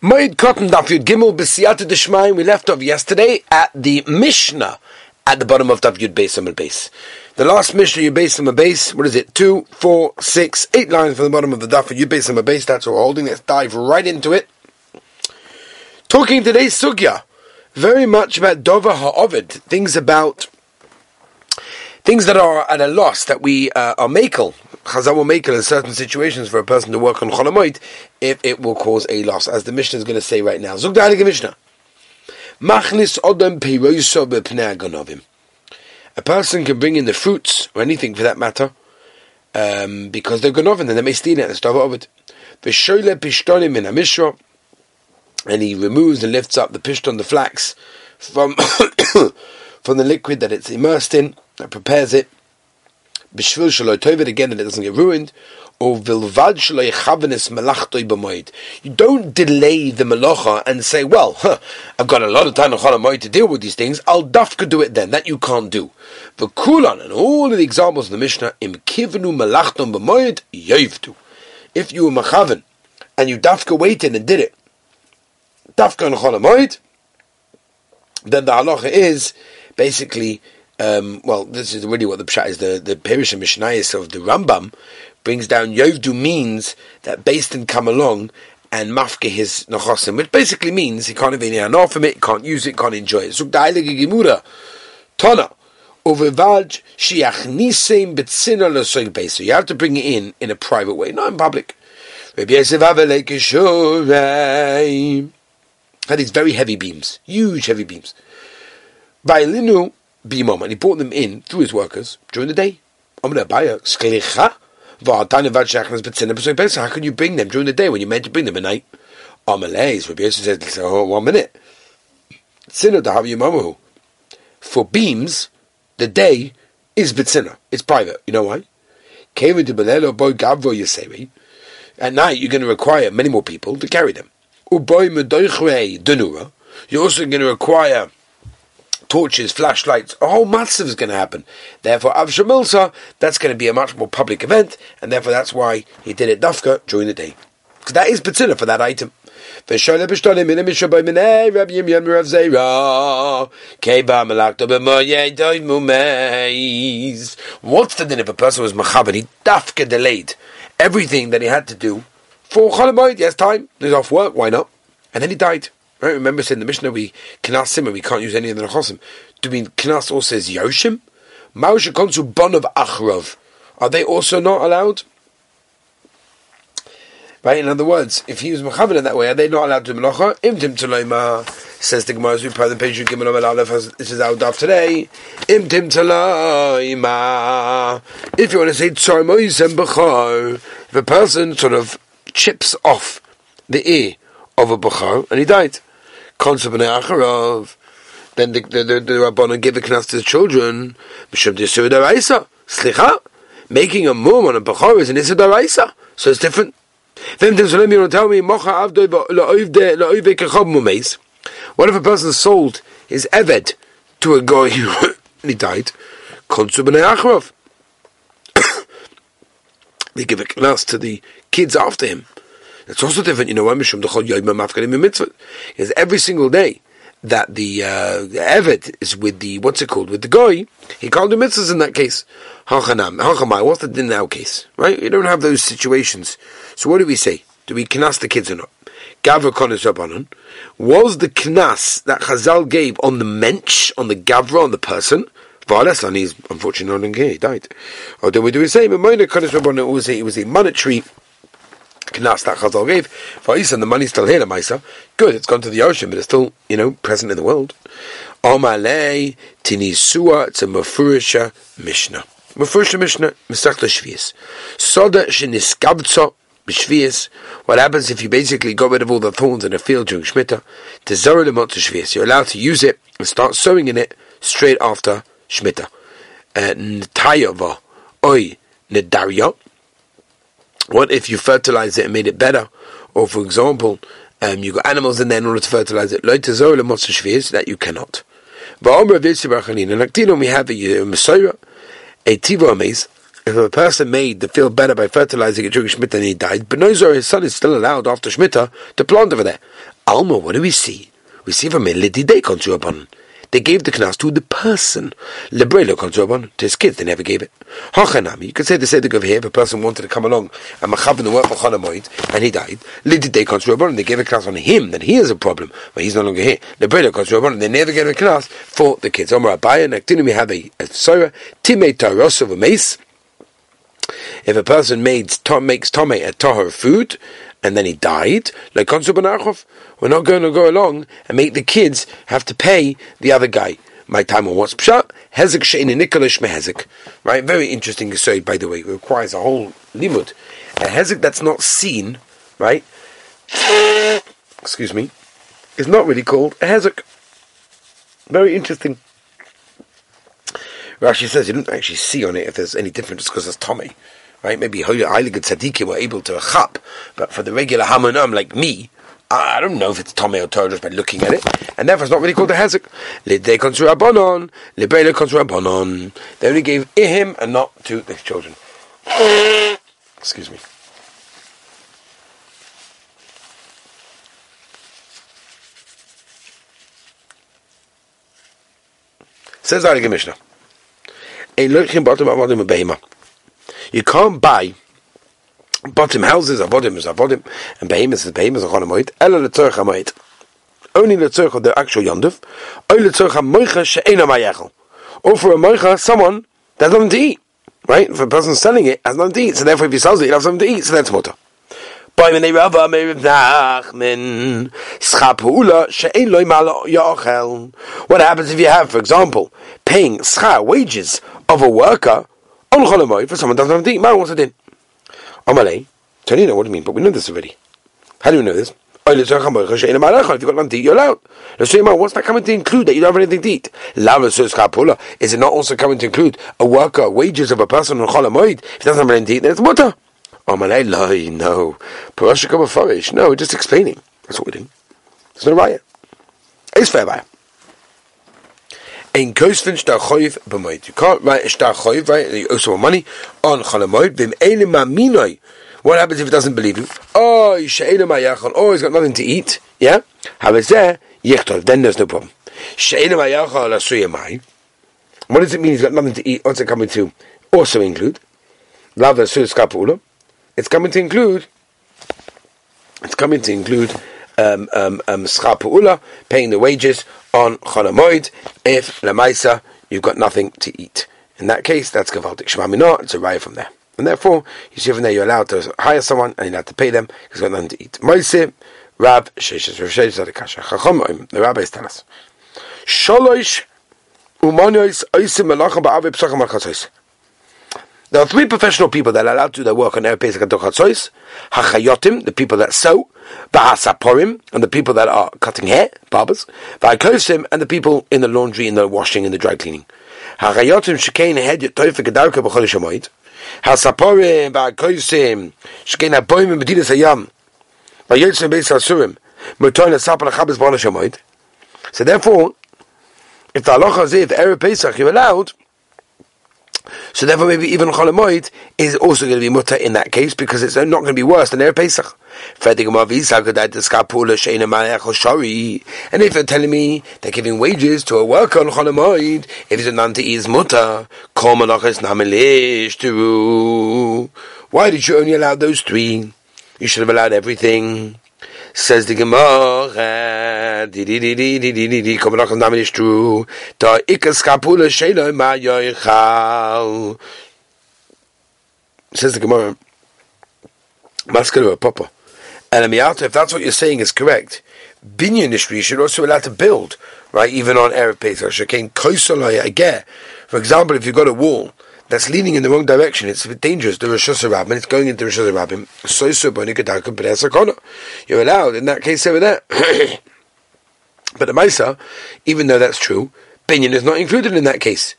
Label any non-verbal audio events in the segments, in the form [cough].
Moed Katan Daf Yud Gimel B'Siyata Deshmayim. We left off yesterday at the Mishnah at the bottom of Daf Yud Beis Amar Beis. The last Mishnah Yud Beis Amar Beis. What is it? Two, four, six, eight lines from the bottom of the Daf Yud Beis Amar Beis. That's what we're holding. Let's dive right into it. Talking today's sugya, very much about Dover Ha'ovid, things about things that are at a loss that we uh, are makel. Chazal will make it in certain situations for a person to work on Cholamoid if it will cause a loss, as the Mishnah is going to say right now. Zug Mishnah. Machnis odem peiroiso A person can bring in the fruits, or anything for that matter, um, because they're ganovim, and they may steal it, and stuff of it. V'shoyle pishtonim in a and he removes and lifts up the pishton, the flax, from [coughs] from the liquid that it's immersed in, that prepares it, b'shvil shaloi tovet again that it doesn't get ruined, or vilvad shaloi chavenis melachtoi b'moed. You don't delay the melacha and say, well, huh, I've got a lot of time on to deal with these things, I'll dafka do it then. That you can't do. The and all of the examples in the Mishnah, im kivenu melachton b'moed, yevdu. If you were machaven, and you dafka waited and did it, dafka on cholamoid, then the halacha is basically um, well, this is really what the pshat is. The the Perish and Mishnayis of the Rambam brings down Yovdu means that Basin come along and mafke his nechosim, which basically means he can't have any hanor from it, can't use it, can't enjoy it. Zuk da'ilege tona, uvevaj shiachnisem betzina l'soil beis. you have to bring it in in a private way, not in public. Had these very heavy beams, huge heavy beams. Vailinu bimom, and he brought them in through his workers during the day. How can you bring them during the day when you're meant to bring them at night? Amalays, Rabbi Yosef said, one minute. For beams, the day is bitzina. It's private. You know why? At night, you're going to require many more people to carry them. You're also going to require torches, flashlights, a whole massive is going to happen. Therefore, Avshamilsa, that's going to be a much more public event, and therefore that's why he did it dafka during the day. Because that is Batzilla for that item. What's the din if a person was machab and he dafka delayed everything that he had to do for Chalamoid? Yes, time. He's off work. Why not? And then he died. Right? Remember saying in the Mishnah we knas him and we can't use any of the nechosim. Do we mean knas also says yoshim? Mausha konsu bon of achrov. Are they also not allowed? Right? In other words, if he was mechaven in that way, are they not allowed to melacha? Imtim taloima says the Gemara as we pray the page Gimel Aleph. This is our daf today. Imtim taloima. If you want to say tzar moisem b'chor, if a person sort of chips off the ear of a b'chor and he died. Concept Acharov. Then the the, the, the Rabbanon give a knas to the children. Mishum Yisur Daraisa. Slicha. Making a mum on a bachor is an Isur Daraisa. So it's different. Then there's let me tell me Mocha. What if a person sold his Eved to a guy [laughs] and he died? Konsu b'nei Acharov. [coughs] they give a knas to the kids after him. It's also different, you know, because every single day that the, uh, Evet is with the, what's it called, with the guy, he can't do mitzvahs in that case. Hachanam, hachamai, what's the din in our case? Right? You don't have those situations. So what do we say? Do we knas the kids or not? Gavra konis rabbanon. Was the knas that Chazal gave on the mensch, on the gavra, on the person? Vales, and he's unfortunately not in he died. Or do we do the same? It was a, it was a monetary knas that Chazal gave. For Isa, the money's still here, Maisa. Good, it's gone to the ocean, but it's still, you know, present in the world. Omalei tinisua, a mafurisha mishnah. Mafurisha mishnah, Mesachta Shvius. Soda sheniskabtso b'shvius. What happens if you basically got rid of all the thorns in a field during Shemitah? Tezora lemot shvius. You're allowed to use it and start sowing in it straight after Shemitah. Uh, Ntayava oi nedarya. What if you fertilize it and made it better? Or, for example, um, you got animals in there in order to fertilize it. That you cannot. Lakina we have a Messiah, a Tivo Amaze, if a person made the field better by fertilizing it during Shemitah and he died, but Nozor, his son, is still allowed after Shemitah to plant over there. Alma, what do we see? We see from a lididei konsuaban. They gave the knas to the person. Lebrelo konsuaban to his kids. They never gave it. Hachanami. You could say the seder over here. If a person wanted to come along and machavin the work for and he died, lididei konsuaban. They gave a knas on him. Then he has a problem, but he's no longer here. Lebrelo konsuaban. They never gave a knas for the kids. Omar Abaye. Nektinu we have a, sorah. Timei taros of a mace. If a person makes makes tome a tahor food, and then he died, like Konsul we're not going to go along and make the kids have to pay the other guy. My time on what's pshat? Hezek shein nikolish mehezek. Right? Very interesting aside, by the way. It requires a whole limud. A hezek that's not seen, right? [coughs] Excuse me, is not really called a hezek. Very interesting. Rashi says you don't actually see on it if there's any difference because it's Tommy. Right? Maybe Heilige Tzaddikim were able to chap, but for the regular Hamanam like me, I don't know if it's Tommy or Torah just by looking at it, and therefore it's not really called a Hezek. They only gave him and not to the children. [coughs] Excuse me. Says Ari Mishnah. You can't buy bottom houses, avodim is avodim, and behemoths is behemoths on moed. Ela letzorch hamoed. Only letzorch of the actual yondev. Or letzorch hamoicha she'ena mayachel. Or for a moicha, someone that has nothing to eat. Right? If a person selling it has nothing to eat, so therefore if he sells it, he has something to eat, so that's mutter. By mene Rava Meir Nachman Schapula she'en loy mal yachel. What happens if you have, for example, paying schar wages of a worker on Cholamoy for someone doesn't have to eat? Man, what's it in? Amalei, Tanina, what do you mean? But we know this already. How do we know this? If you've got nothing to eat, you're say, what's that coming to include that you don't have anything to eat? Is it not also coming to include a worker, wages of a person on Cholamoid? If he doesn't have anything to eat, then it's mutter. Amalei, no. No, we're just explaining. That's what we're doing. There's no riot. It's fair riot. Ein Kosten shtar choyv b'moed. You can't write a shtar choyv, right? You owe someone money on chalamoid. V'im elim ma'minoi. What happens if he doesn't believe you? Oh, she'elim ma'yachon. Oh, he's got nothing to eat. Yeah? There? Yichtov. Then there's no problem. She'elim ma'yachon asuyamai. What does it mean he's got nothing to eat? What's it coming to also include? Lava sus kapula. It's coming to include. It's coming to include um, um, um, paying the wages on Cholamoid, if Lamaisa, you've got nothing to eat. In that case, that's Gavaldik Shema it's a riot from there. And therefore, you see from there, you're allowed to hire someone and you're allowed to pay them because you've got nothing to eat. Moise, Rab, Sheshes, Rav Sheshes, Adikasha, Chachom, the rabbis tell us. Sholosh, Umanois, Oisim, Melacham, Ba'avi, Psacham, Al-Chatzos. There are three professional people that are allowed to do their work on Erev Pesach and Tochatzois. Hachayotim, the people that sew. Vahasaporim, and the people that are cutting hair, barbers. Vahakosim, and the people in the laundry, in the washing, in the dry cleaning. Hachayotim, shekein hed toife gedarka b'chodesh hamoid. Hasaporim, vahakosim, shekein haboim medinas hayam. Vayotzim beis hasurim. Mutoin hasapal achabes b'chodesh hamoid. So therefore, if the halacha is if Erev Pesach you're allowed, so therefore, maybe even Cholamoid is also going to be mutter in that case because it's not going to be worse than their Pesach. And if you're telling me they're giving wages to a worker on Cholamoid, if none to eat is mutter, why did you only allow those three? You should have allowed everything. Says the Gemara, di di di. Says the Gemara, papa. And if that's what you're saying is correct, binyan industry should also be allowed to build, right, even on Erev Pesach. For example, if you've got a wall, that's leaning in the wrong direction. It's dangerous. The Rosh Hashanah it's going into Rosh Hashanah. So so You're allowed in that case over there. [coughs] but the Maisa, even though that's true, Binyan is not included in that case.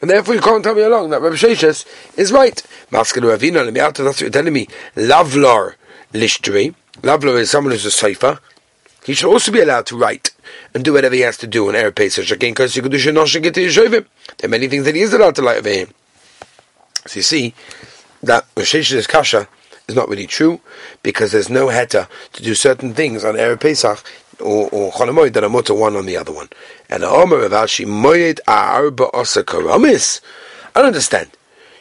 And therefore you can't tell me along that Rabbi Sheshes is right. Maskelu Ravina, let me out, that's what you're telling me. Lavlar Lishtri. Lavlar is someone who's a cipher. He should also be allowed to write and do whatever he has to do on Erev. There are many things that he is allowed to write over him. So you see that Rosh is kasha is not really true because there's no heta to do certain things on Erev Pesach or, or Cholamoid that are mutter one on the other one. And Omer of Ashi Moyed Arba Osa Karamis. I don't understand.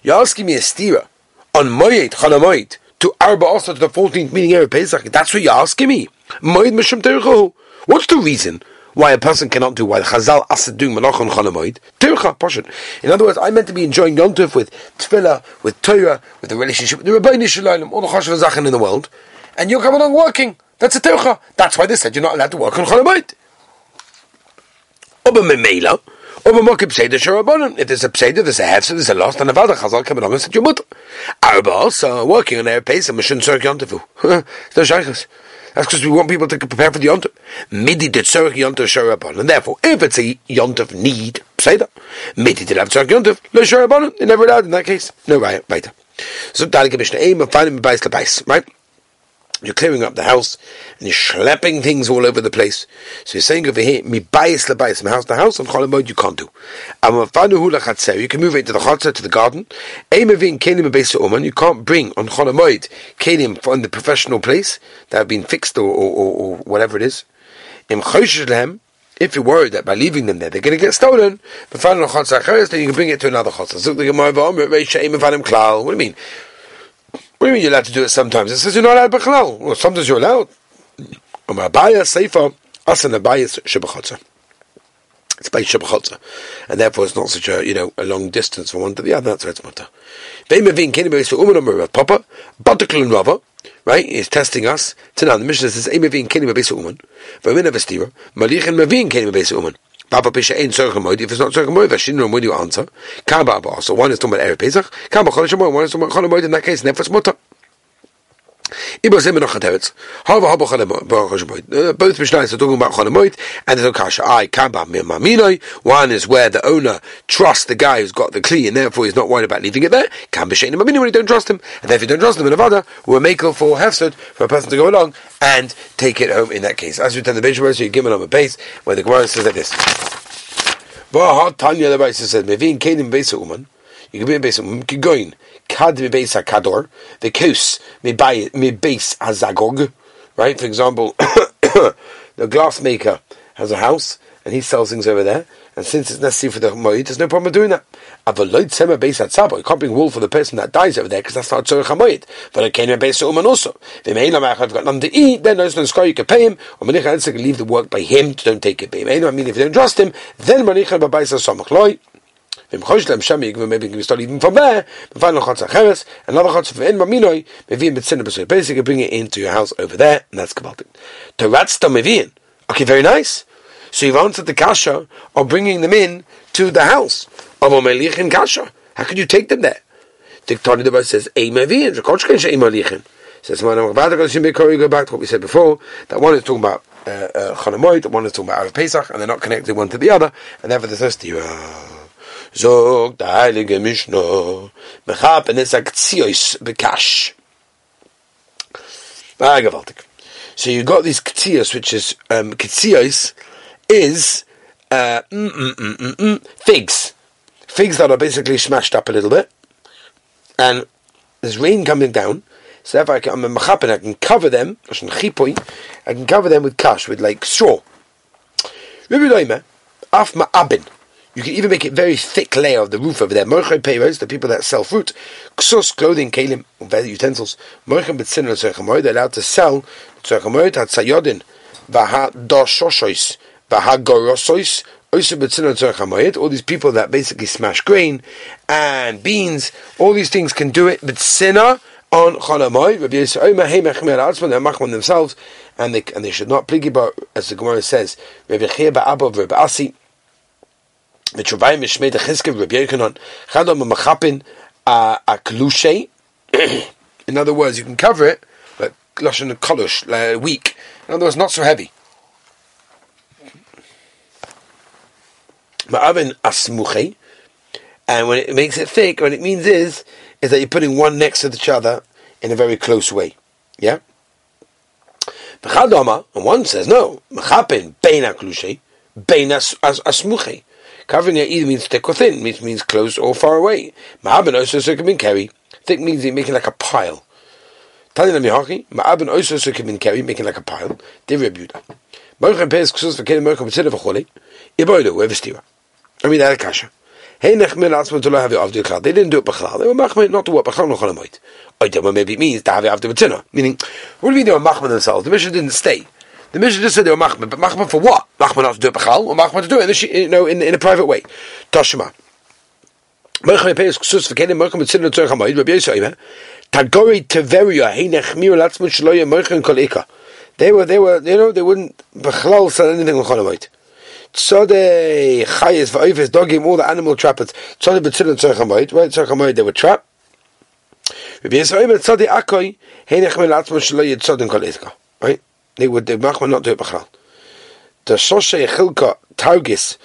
You're asking me a stira on Moyed Cholamoid to Arba Osa to the 14th meeting Erev Pesach. That's what you're asking me. Moyed Mishum. What's the reason why a person cannot do why Chazal asked doing Malach on? Tircha, Pashat. In other words, I meant to be enjoying Yontuf with Tefillah, with Torah, with the relationship with the Rabbeinu Shalom, all the Chashav Zachen in the world, and you come along working. That's a Tircha. That's why they said you're not allowed to work on Cholamoid. Oba Memela, Oba Mokib Pseda Sharabonim. If there's a Pseda, there's a Hefsa, there's a lost, and a Vada Chazal coming along and said you're mutter. Arba also working on their pace and Mashun Sark Yontafu. [laughs] It's no Shaykhs. That's because we want people to prepare for the yontif. Midi did tzorich yontif shorabon, and therefore, if it's a yontif need, say that. Midi did have tzorich yontif le shorabon. They're never allowed in that case. No right, right. So, Dali Mishnah aim finding bais lebais, right? You're clearing up the house and you're schlepping things all over the place. So you're saying over here, mi bias la bias, from house to house, on mode you can't do. You can move it to the chotzer, to the garden. Uman, you can't bring on cholim mode kelim from the professional place that have been fixed or, or, or, or whatever it is. Im if you're worried that by leaving them there they're going to get stolen, then you can bring it to another chotzer. What do you mean? What do you mean you're allowed to do it sometimes? It says you're not allowed b'chalal. Well, sometimes you're allowed. Um, abaya seifa asan abaya shebachotza. It's by shebachotza, and therefore it's not such a you know a long distance from one to the other. That's why it's mutter. Ve'imavin kini beis uman omer papa batakul rava. Right, he's testing us. Tonight the Mishnah says, "Eimavin kini beis uman." V'min avestira malichin mavin kini beis uman. Baba Pisha ain't Tzorcha If it's not Tzorcha Moed, Vashin Moed, you answer. Kaba So one is talking about Erev Pesach. Kaba Chodesh One is talking about Chodesh in that case, therefore Mutter. Both Mishnahs are talking about Cholamoid and the Kasha. I Kaba Maminoi. One is where the owner trusts the guy who's got the kli and therefore he's not worried about leaving it there. Kaba Shein Mamini when you don't trust him. And therefore you don't trust him in Avada, we're making for Hefsed for a person to go along and take it home in that case. As we turn the Bishop, so you give on a base where the Gemara says like this. Tanya the Bais says, Mevin Kedim Besa Uman. You can be in Besa Uman, Kigoin kad beis hakador, the kos beis hazagog, right? For example, [coughs] the glassmaker has a house and he sells things over there, and since it's necessary for the moed, there's no problem doing that. Avaloid sema beis hatzabo, you can't bring wool for the person that dies over there because that's not tzorich hamoed. But it came beis uman also. If I've got nothing to eat, then there's no scar you can pay him, or manicha can leave the work by him, to don't take it. I mean, if you don't trust him, then manicha babayis samach loy. Maybe we start even from there. Another chotz in maminoi meviim betzina Basically, bring it into your house over there, and that's kabaltik. Teratzta meviin. Okay, very nice. So you've answered the kasha of bringing them in to the house of omelichin kasha. How could you take them there? The Tani says, "Ei meviin." Rekochken she malichin. Says, "Man, go back to what we said before. That one is talking about uh, uh, Chanamoid, one is talking about Arav Pesach, and they're not connected one to the other, and therefore the thirsty. Uh, Zog der Heilige Mishnah, mechapen es aktzios bekash. Ah, gewaltig. So you got these ktzios, which is, um, ktzios is, uh, mm, mm, mm, mm, mm, figs. Figs that are basically smashed up a little bit. And there's rain coming down, so if I can, I'm a mechapen, I can cover them, I can cover them with kash, with like straw. Rabbi Loime, af ma'abin, you can even make it very thick layer of the roof over there. Morchay payros, the people that sell fruit, ksos clothing, kalim, utensils. Morchem betzin tzerchamoy, they're allowed to sell tzerchamoy at sayodin, vaha doshoshois, vaha gorosois, all these people that basically smash grain and beans, all these things can do it, but sinner on Cholamoy, Rabbi Yisrael, they're machman themselves, and they, and they should not pligi about, as the Gemara says, Rabbi Chia ba'abov, Rabbi Asi, Mitzvayim Mishmei Dechizke Rabbi Yochanan Chadom Machapin a Klushe. [clears throat] In other words, you can cover it but lashon kolush, like uh, weak. In other words, not so heavy. Ma'avin asmuche, and when it makes it thick, what it means is is that you're putting one next to each other in a very close way. Yeah. And one says no. Machapin bein aklushe, bein asmuche. Covering it either means thick or thin, means means close or far away. Ma'aben also circum carry. Thick means making like a pile. Tanya Mihachi, Ma'aben also circum carry, making like a pile. They rebuta. Moichem pes ksus kelim moichem b'tzid chole. Iboido, whoever stira. I mean, that kasha. Hey nechmir atzman to lo have avdu klal. They didn't do it b'chlal. They were machmir not to what b'chlal no cholamoid. Oidem, maybe it means to have avdu b'tzina. Meaning, what do we they were machmir themselves? The mission didn't stay. The Mishnah just said they were machmir, but machmir for what? Machmir not to do it b'chal, or machmir to do it in a, you know, in, in a private way. Toshima. They were, they were, you know, they wouldn't b'chlal say anything on cholamoid. Tzode chayes v'oifes dogim, all the animal trappers. Tzode b'tzina tzorch hamoid, right? Tzorch hamoid, they were trapped. Rabbi Yisrael, tzode akoi, hey nechmir latzman shloya tzodin kol ika. Right? They would, the machman not do it b'chal. The shoshe chilka taugis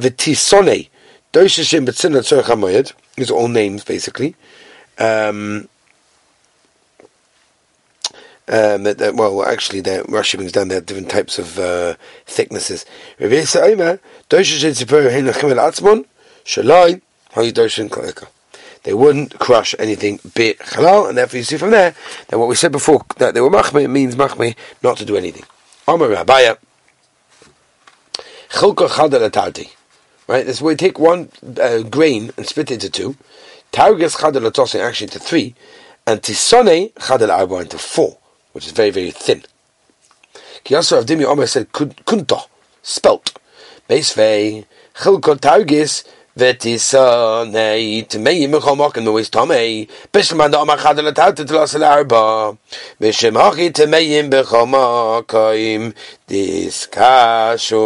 v'tisone doishishim b'tzina tzorch hamoid. These are all names, basically. Um, um, that, that, well, actually, the Rashi brings down there different types of uh, thicknesses. They wouldn't crush anything bit halal, and therefore you see from there that what we said before that they were machme means machme not to do anything. Amar Rabaya, chilka. Right, this way take one uh, grain and split it into two. Targes chadalatose actually into three, and tisone chadal arba into four which is very, very thin. Kiyasar of Dimi Omer said kunto, spelt. Beisvei, chilko taugis, ותיסוני טמאים בכל מוקם מוויס טומאי בשלמן דאמר חד לתאותה תלוס לארבע בשם הכי טמאים בכל מוקם דיסקשו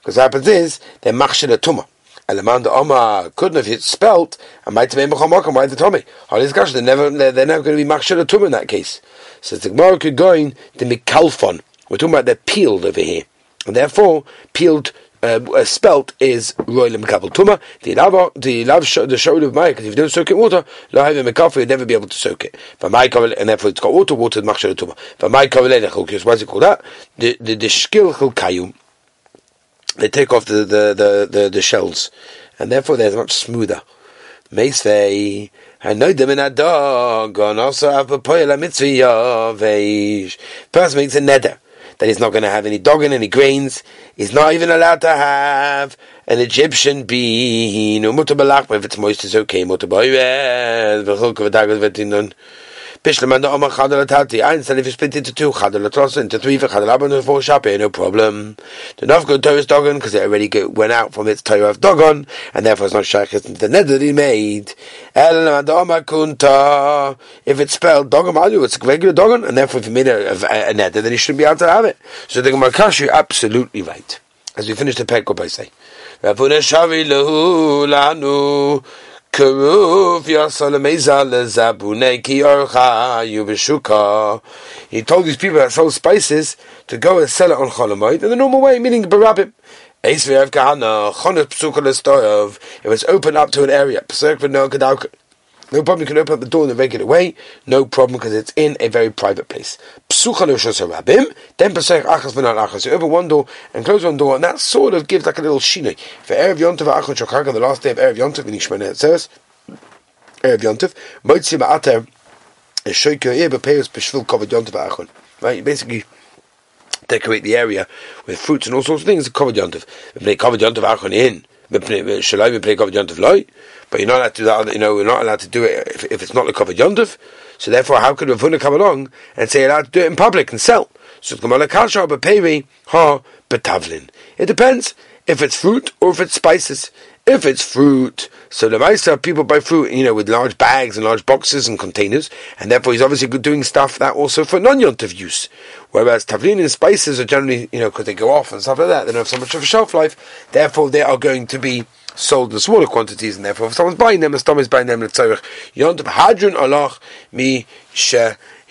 because what happens is they're machshir a tumah Alaman the Oma couldn't have hit spelt, and might have been Bechom why the Tommy? Hardly They're never, they're, they're never going to be Machshir a Tum in that case. So the Gemara could go in the Mikalfon. We're talking about the peeled over here. And therefore, peeled uh, spelt is roilim kabel tuma. The lava, the love, the shoulder of Mike. If you don't soak it in water, lo have a you'd never be able to soak it. For my and therefore it's got water. Water machshel tuma. For my kavel Why is it called that? The the the skill kayum they take off the, the, the, the, the shells, and therefore they're much smoother. Meisvei, I know them in a dog, and also have a poil a mitzvah Person makes a neder that he's not going to have any dog and any grains. He's not even allowed to have an Egyptian bean. If it's moist, it's okay. Mutter boy, Bishlam Omar Chadal Tati. Said if you split into two, Chadal Tros into three for Chadal Abon four Shape, no problem. The Novgod Torah is Dogon because it already went out from its Torah of Dogon, and therefore it's not Shaykh into the that he made. El Omar Kunta. If it's spelled Dogon Malu, it's regular Dogon, and therefore if you made a, a, a net, then you shouldn't be able to have it. So the Gemara Kashi, absolutely right. As we finish the Pekop, I say. He told these people that sell spices to go and sell it on Cholamoid in the normal way, meaning Barabim. If it's open up to an area, no problem, you can open up the door in the regular way, no problem because it's in a very private place. Then. You open one door and close one door, and that sort of gives like a little shinoi. For Erev the last day of Erev Yontav, in Ishmael says, Erev Yontav, moitzi ma'ater, b'shvil kovad achon. Right, you basically decorate the area with fruits and all sorts of things, kovad Yontav. V'pnei kovad Yontav achon in, shalai v'pnei kovad Yontav loy, but you're not allowed to do that. You know, you're not allowed to do it if, if it's not the covered yontif. So therefore, how could Ravuna come along and say allowed to do it in public and sell? So Ha Betavlin. It depends if it's fruit or if it's spices. If it's fruit, so the Maisa people buy fruit, you know, with large bags and large boxes and containers, and therefore he's obviously doing stuff that also for non-yontiv use. Whereas tavlin and spices are generally, you know, because they go off and stuff like that, they don't have so much of a shelf life. Therefore, they are going to be sold in smaller quantities, and therefore if someone's buying them, and someone's buying them, letzorich yontav hadrun alach mi she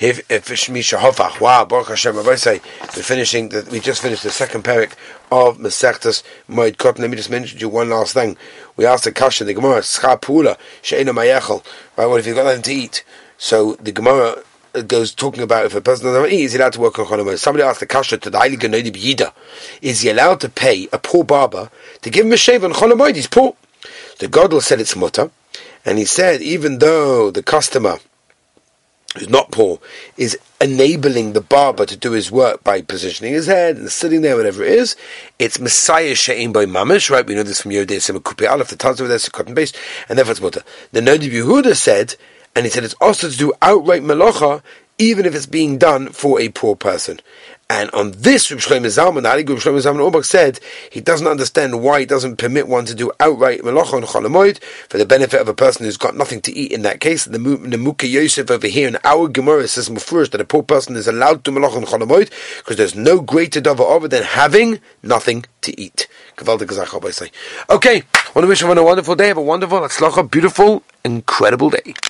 hofach. Wow, Baruch Hashem, Rabbi say we're finishing. The, we just finished the second parak of Masechtas Moed Kot. Let me just mention to you one last thing. We asked the Kasha, the Gemara, Schapula, Sheina Mayechel. Right, what if you've got nothing to eat? So the Gemara goes talking about if a person doesn't eat, is he allowed to work on Chol Somebody asked the kasha to the Heilige Noda B'Yehuda, is he allowed to pay a poor barber to give him a shave on Chol He's poor. The Godel said it's mutter, and he said even though the customer who's not poor, is enabling the barber to do his work by positioning his head and sitting there, whatever it is. It's Messiah She'im by Mamish, right? We know this from Yodeh Semakupi Aleph, the Taz over there, cotton base, and therefore it's mutter. The Noda Yehuda said, and he said it's also to do outright melocha, even if it's being done for a poor person. And on this, Reb Shlomo Zalman, Ali Reb Shlomo Zalman said he doesn't understand why he doesn't permit one to do outright melacha on Cholamoid for the benefit of a person who's got nothing to eat in that case. The Nimukei Yosef over here in our Gemara says first that a poor person is allowed to melacha on Cholamoid because there's no greater dava over than having nothing to eat. Okay, I want to wish everyone a wonderful day. Have a wonderful, beautiful, incredible day.